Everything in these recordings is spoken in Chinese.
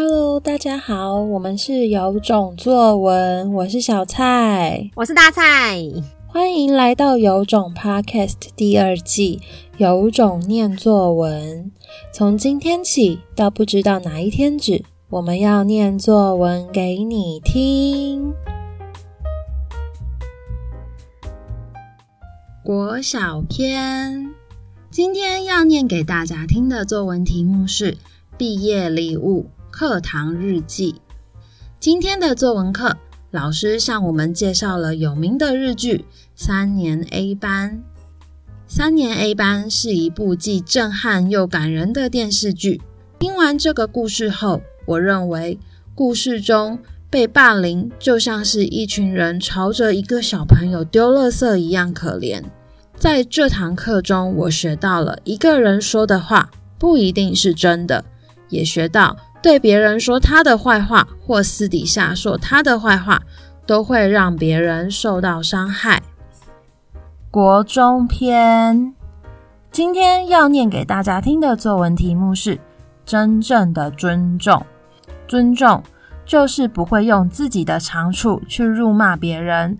Hello，大家好，我们是有种作文，我是小蔡，我是大蔡，欢迎来到有种 Podcast 第二季，有种念作文。从今天起到不知道哪一天止，我们要念作文给你听。国小篇，今天要念给大家听的作文题目是毕业礼物。课堂日记。今天的作文课，老师向我们介绍了有名的日剧《三年 A 班》。《三年 A 班》是一部既震撼又感人的电视剧。听完这个故事后，我认为故事中被霸凌就像是一群人朝着一个小朋友丢垃圾一样可怜。在这堂课中，我学到了一个人说的话不一定是真的，也学到。对别人说他的坏话，或私底下说他的坏话，都会让别人受到伤害。国中篇，今天要念给大家听的作文题目是“真正的尊重”。尊重就是不会用自己的长处去辱骂别人，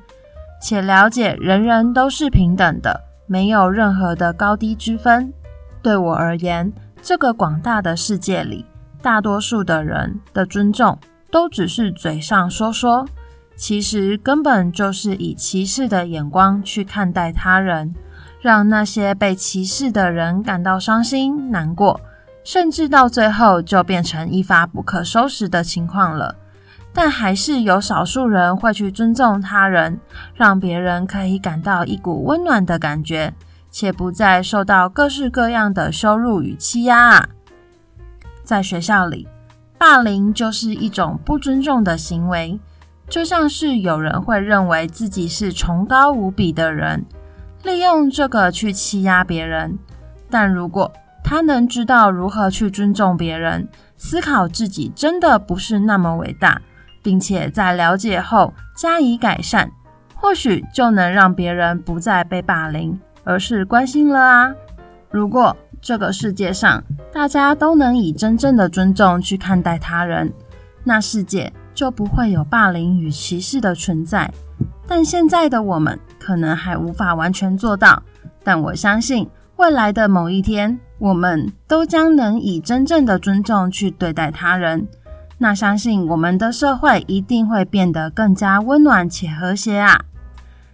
且了解人人都是平等的，没有任何的高低之分。对我而言，这个广大的世界里。大多数的人的尊重都只是嘴上说说，其实根本就是以歧视的眼光去看待他人，让那些被歧视的人感到伤心难过，甚至到最后就变成一发不可收拾的情况了。但还是有少数人会去尊重他人，让别人可以感到一股温暖的感觉，且不再受到各式各样的羞辱与欺压啊。在学校里，霸凌就是一种不尊重的行为，就像是有人会认为自己是崇高无比的人，利用这个去欺压别人。但如果他能知道如何去尊重别人，思考自己真的不是那么伟大，并且在了解后加以改善，或许就能让别人不再被霸凌，而是关心了啊。如果这个世界上，大家都能以真正的尊重去看待他人，那世界就不会有霸凌与歧视的存在。但现在的我们可能还无法完全做到，但我相信未来的某一天，我们都将能以真正的尊重去对待他人。那相信我们的社会一定会变得更加温暖且和谐啊！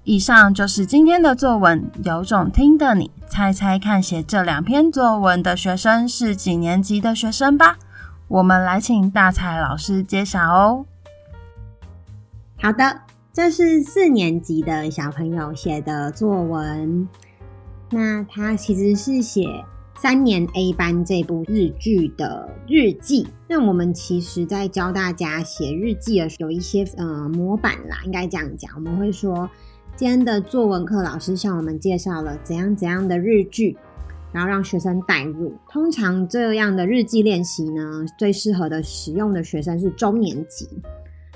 以上就是今天的作文，有种听的你猜猜看，写这两篇作文的学生是几年级的学生吧？我们来请大蔡老师揭晓哦。好的，这是四年级的小朋友写的作文，那他其实是写三年 A 班这部日剧的日记。那我们其实在教大家写日记的时候，有一些呃模板啦，应该这样讲，我们会说。今天的作文课，老师向我们介绍了怎样怎样的日剧，然后让学生带入。通常这样的日记练习呢，最适合的使用的学生是中年级，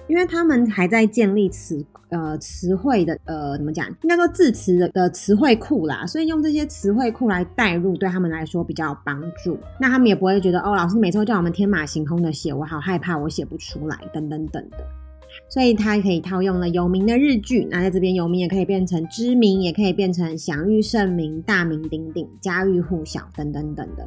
因为他们还在建立词呃词汇的呃怎么讲，应该说字词的的词汇库啦，所以用这些词汇库来带入，对他们来说比较有帮助。那他们也不会觉得哦，老师每次都叫我们天马行空的写，我好害怕，我写不出来，等等等的。所以它可以套用了有名的日剧，那在这边有名也可以变成知名，也可以变成享誉盛名、大名鼎鼎、家喻户晓等等等的。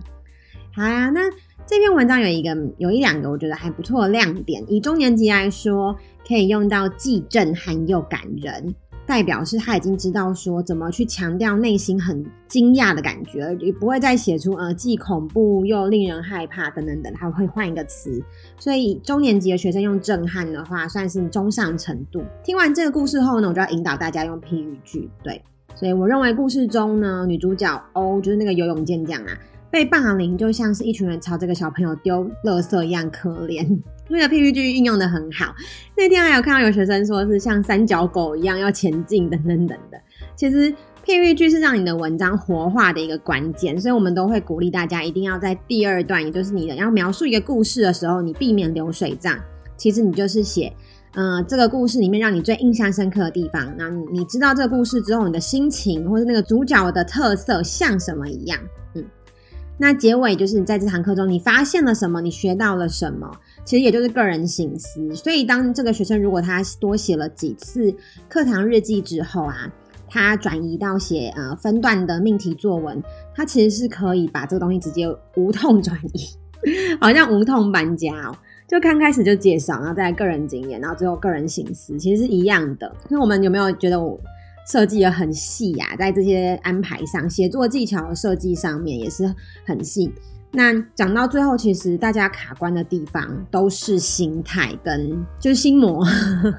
好呀，那这篇文章有一个有一两个我觉得还不错的亮点，以中年级来说，可以用到既震撼又感人。代表是他已经知道说怎么去强调内心很惊讶的感觉，也不会再写出呃既恐怖又令人害怕等等等，他会换一个词。所以中年级的学生用震撼的话，算是中上程度。听完这个故事后呢，我就要引导大家用譬喻句。对，所以我认为故事中呢，女主角欧就是那个游泳健将啊，被霸凌就像是一群人朝这个小朋友丢垃圾一样可怜。那个譬喻句运用得很好。那天还有看到有学生说是像三脚狗一样要前进等等等的。其实譬喻句是让你的文章活化的一个关键，所以我们都会鼓励大家一定要在第二段，也就是你的要描述一个故事的时候，你避免流水账。其实你就是写，呃，这个故事里面让你最印象深刻的地方。那你知道这个故事之后，你的心情或者那个主角的特色像什么一样？那结尾就是你在这堂课中你发现了什么，你学到了什么，其实也就是个人省思。所以当这个学生如果他多写了几次课堂日记之后啊，他转移到写呃分段的命题作文，他其实是可以把这个东西直接无痛转移，好像无痛搬家哦。就刚开始就介绍，然后再来个人经验，然后最后个人省思，其实是一样的。那我们有没有觉得我设计的很细呀、啊？在这些安排上，写作技巧的设计上面也是很细。那讲到最后，其实大家卡关的地方都是心态跟就是心魔。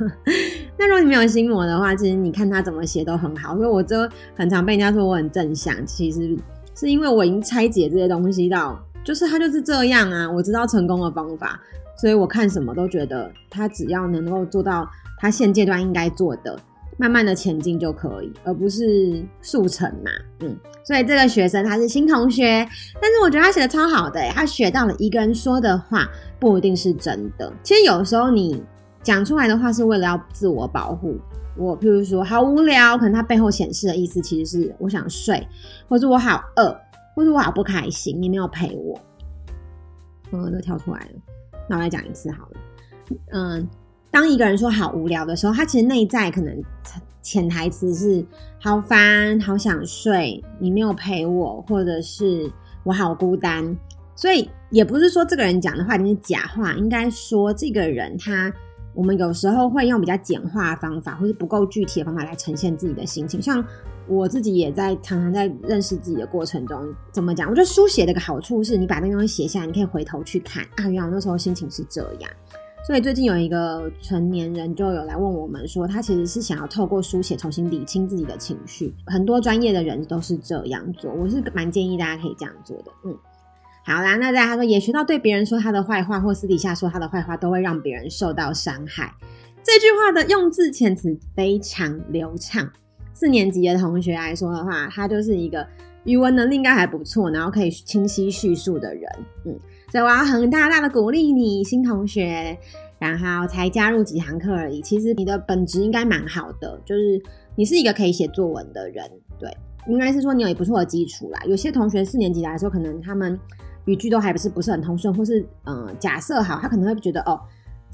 那如果你没有心魔的话，其实你看他怎么写都很好。所以我就很常被人家说我很正向，其实是因为我已经拆解这些东西到，就是他就是这样啊，我知道成功的方法。所以我看什么都觉得，他只要能够做到他现阶段应该做的，慢慢的前进就可以，而不是速成嘛。嗯，所以这个学生他是新同学，但是我觉得他写的超好的，他学到了一个人说的话不一定是真的。其实有时候你讲出来的话是为了要自我保护。我譬如说好无聊，可能他背后显示的意思其实是我想睡，或是我好饿，或是我好不开心，你没有陪我。嗯，都跳出来了。那我来讲一次好了。嗯，当一个人说好无聊的时候，他其实内在可能潜台词是好烦、好想睡，你没有陪我，或者是我好孤单。所以也不是说这个人讲的话一定是假话，应该说这个人他，我们有时候会用比较简化方法，或是不够具体的方法来呈现自己的心情，像。我自己也在常常在认识自己的过程中，怎么讲？我觉得书写的一个好处是，你把那个东西写下来，你可以回头去看啊，原来我那时候心情是这样。所以最近有一个成年人就有来问我们说，他其实是想要透过书写重新理清自己的情绪。很多专业的人都是这样做，我是蛮建议大家可以这样做的。嗯，好啦，那大家说也学到对别人说他的坏话，或私底下说他的坏话，都会让别人受到伤害。这句话的用字遣词非常流畅。四年级的同学来说的话，他就是一个语文能力应该还不错，然后可以清晰叙述的人，嗯，所以我要很大大的鼓励你，新同学，然后才加入几堂课而已，其实你的本质应该蛮好的，就是你是一个可以写作文的人，对，应该是说你有一不错的基础啦。有些同学四年级来说，可能他们语句都还不是不是很通顺，或是嗯、假设好，他可能会觉得哦。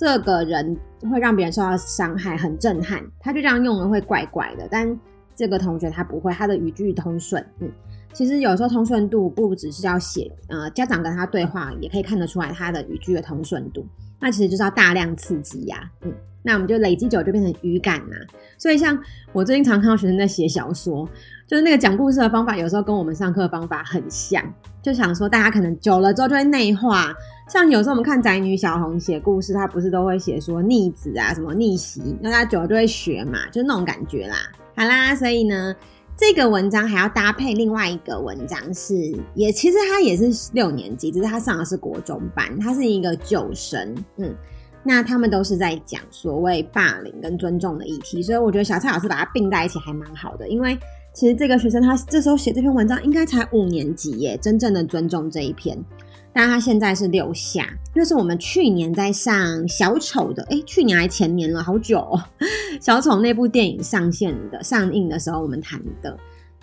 这个人会让别人受到伤害，很震撼，他就这样用了会怪怪的。但这个同学他不会，他的语句通顺。嗯，其实有时候通顺度不只是要写，呃，家长跟他对话也可以看得出来他的语句的通顺度。那其实就是要大量刺激呀、嗯，那我们就累积久就变成语感呐、啊。所以像我最近常看到学生在写小说，就是那个讲故事的方法，有时候跟我们上课的方法很像，就想说大家可能久了之后就会内化。像有时候我们看宅女小红写故事，她不是都会写说逆子啊，什么逆袭，那大家久了就会学嘛，就那种感觉啦。好啦，所以呢，这个文章还要搭配另外一个文章是，也其实他也是六年级，只是他上的是国中班，他是一个旧生，嗯，那他们都是在讲所谓霸凌跟尊重的议题，所以我觉得小蔡老师把它并在一起还蛮好的，因为其实这个学生他这时候写这篇文章应该才五年级耶，真正的尊重这一篇。那他现在是六下，那是我们去年在上小丑的，诶，去年还前年了，好久哦。小丑那部电影上线的上映的时候，我们谈的。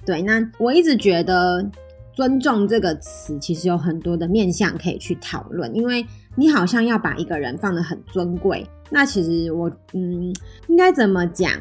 对，那我一直觉得“尊重”这个词其实有很多的面向可以去讨论，因为你好像要把一个人放得很尊贵，那其实我嗯，应该怎么讲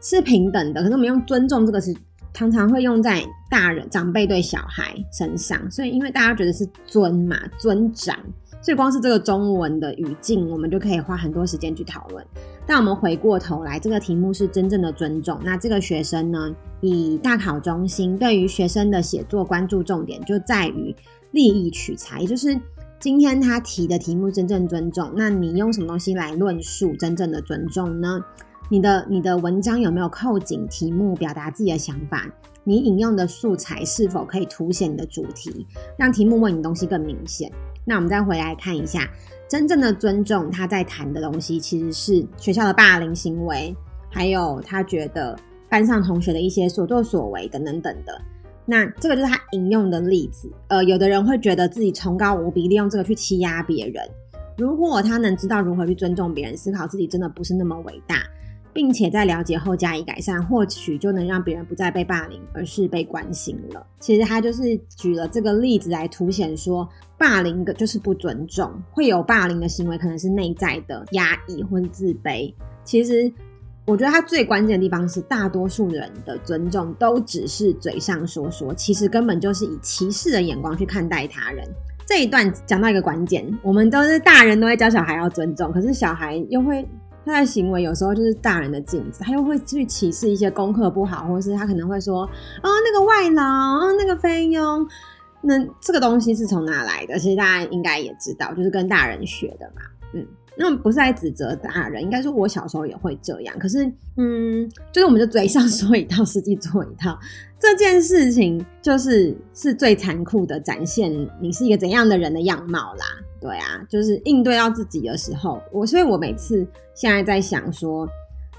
是平等的，可是我们用“尊重”这个词。常常会用在大人长辈对小孩身上，所以因为大家觉得是尊嘛，尊长，所以光是这个中文的语境，我们就可以花很多时间去讨论。但我们回过头来，这个题目是真正的尊重。那这个学生呢，以大考中心对于学生的写作关注重点就在于立意取材，也就是今天他提的题目真正尊重。那你用什么东西来论述真正的尊重呢？你的你的文章有没有扣紧题目，表达自己的想法？你引用的素材是否可以凸显你的主题，让题目问你东西更明显？那我们再回来看一下，真正的尊重，他在谈的东西其实是学校的霸凌行为，还有他觉得班上同学的一些所作所为等等等的。那这个就是他引用的例子。呃，有的人会觉得自己崇高无比，利用这个去欺压别人。如果他能知道如何去尊重别人，思考自己真的不是那么伟大。并且在了解后加以改善，或许就能让别人不再被霸凌，而是被关心了。其实他就是举了这个例子来凸显说，霸凌的就是不尊重，会有霸凌的行为可能是内在的压抑或自卑。其实我觉得他最关键的地方是，大多数人的尊重都只是嘴上说说，其实根本就是以歧视的眼光去看待他人。这一段讲到一个关键，我们都是大人都会教小孩要尊重，可是小孩又会。他的行为有时候就是大人的镜子，他又会去歧视一些功课不好，或是他可能会说，哦，那个外劳，哦，那个菲佣，那这个东西是从哪来的？其实大家应该也知道，就是跟大人学的嘛，嗯。那不是在指责大人，应该说我小时候也会这样。可是，嗯，就是我们就嘴上说一套，实际做一套，这件事情就是是最残酷的展现你是一个怎样的人的样貌啦。对啊，就是应对到自己的时候，我所以，我每次现在在想说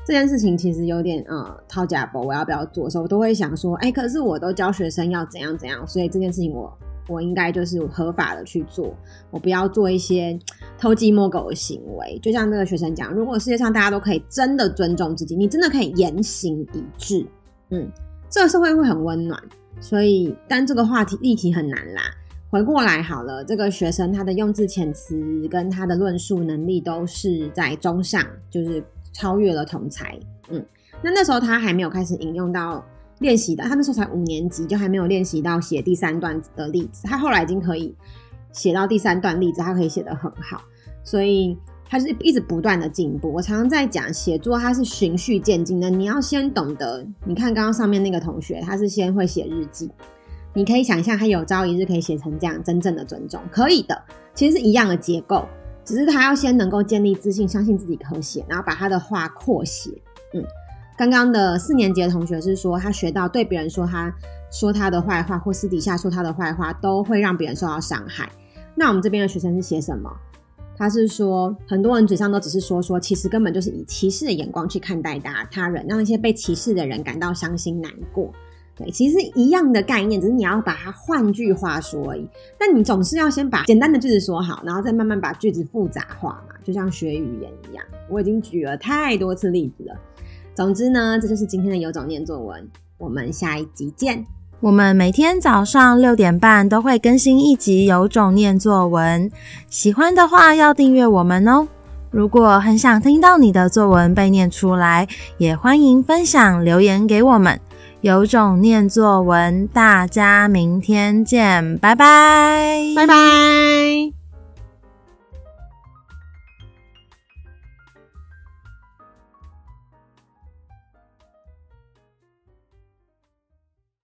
这件事情其实有点呃掏假包，我要不要做的时候，我都会想说，哎，可是我都教学生要怎样怎样，所以这件事情我。我应该就是合法的去做，我不要做一些偷鸡摸狗的行为。就像那个学生讲，如果世界上大家都可以真的尊重自己，你真的可以言行一致，嗯，这个社会会很温暖。所以，但这个话题议题很难啦。回过来好了，这个学生他的用字遣词跟他的论述能力都是在中上，就是超越了同才。嗯，那那时候他还没有开始引用到。练习的，他那时候才五年级，就还没有练习到写第三段的例子。他后来已经可以写到第三段例子，他可以写得很好，所以他是一直不断的进步。我常常在讲写作，它是循序渐进的。你要先懂得，你看刚刚上面那个同学，他是先会写日记，你可以想象他有朝一日可以写成这样真正的尊重，可以的。其实是一样的结构，只是他要先能够建立自信，相信自己可写，然后把他的话扩写，嗯。刚刚的四年级的同学是说，他学到对别人说他说他的坏话，或私底下说他的坏话，都会让别人受到伤害。那我们这边的学生是写什么？他是说，很多人嘴上都只是说说，其实根本就是以歧视的眼光去看待他他人，让那些被歧视的人感到伤心难过。对，其实一样的概念，只是你要把它换句话说而已。但你总是要先把简单的句子说好，然后再慢慢把句子复杂化嘛，就像学语言一样。我已经举了太多次例子了。总之呢，这就是今天的有种念作文。我们下一集见。我们每天早上六点半都会更新一集有种念作文，喜欢的话要订阅我们哦。如果很想听到你的作文被念出来，也欢迎分享留言给我们。有种念作文，大家明天见，拜拜，拜拜。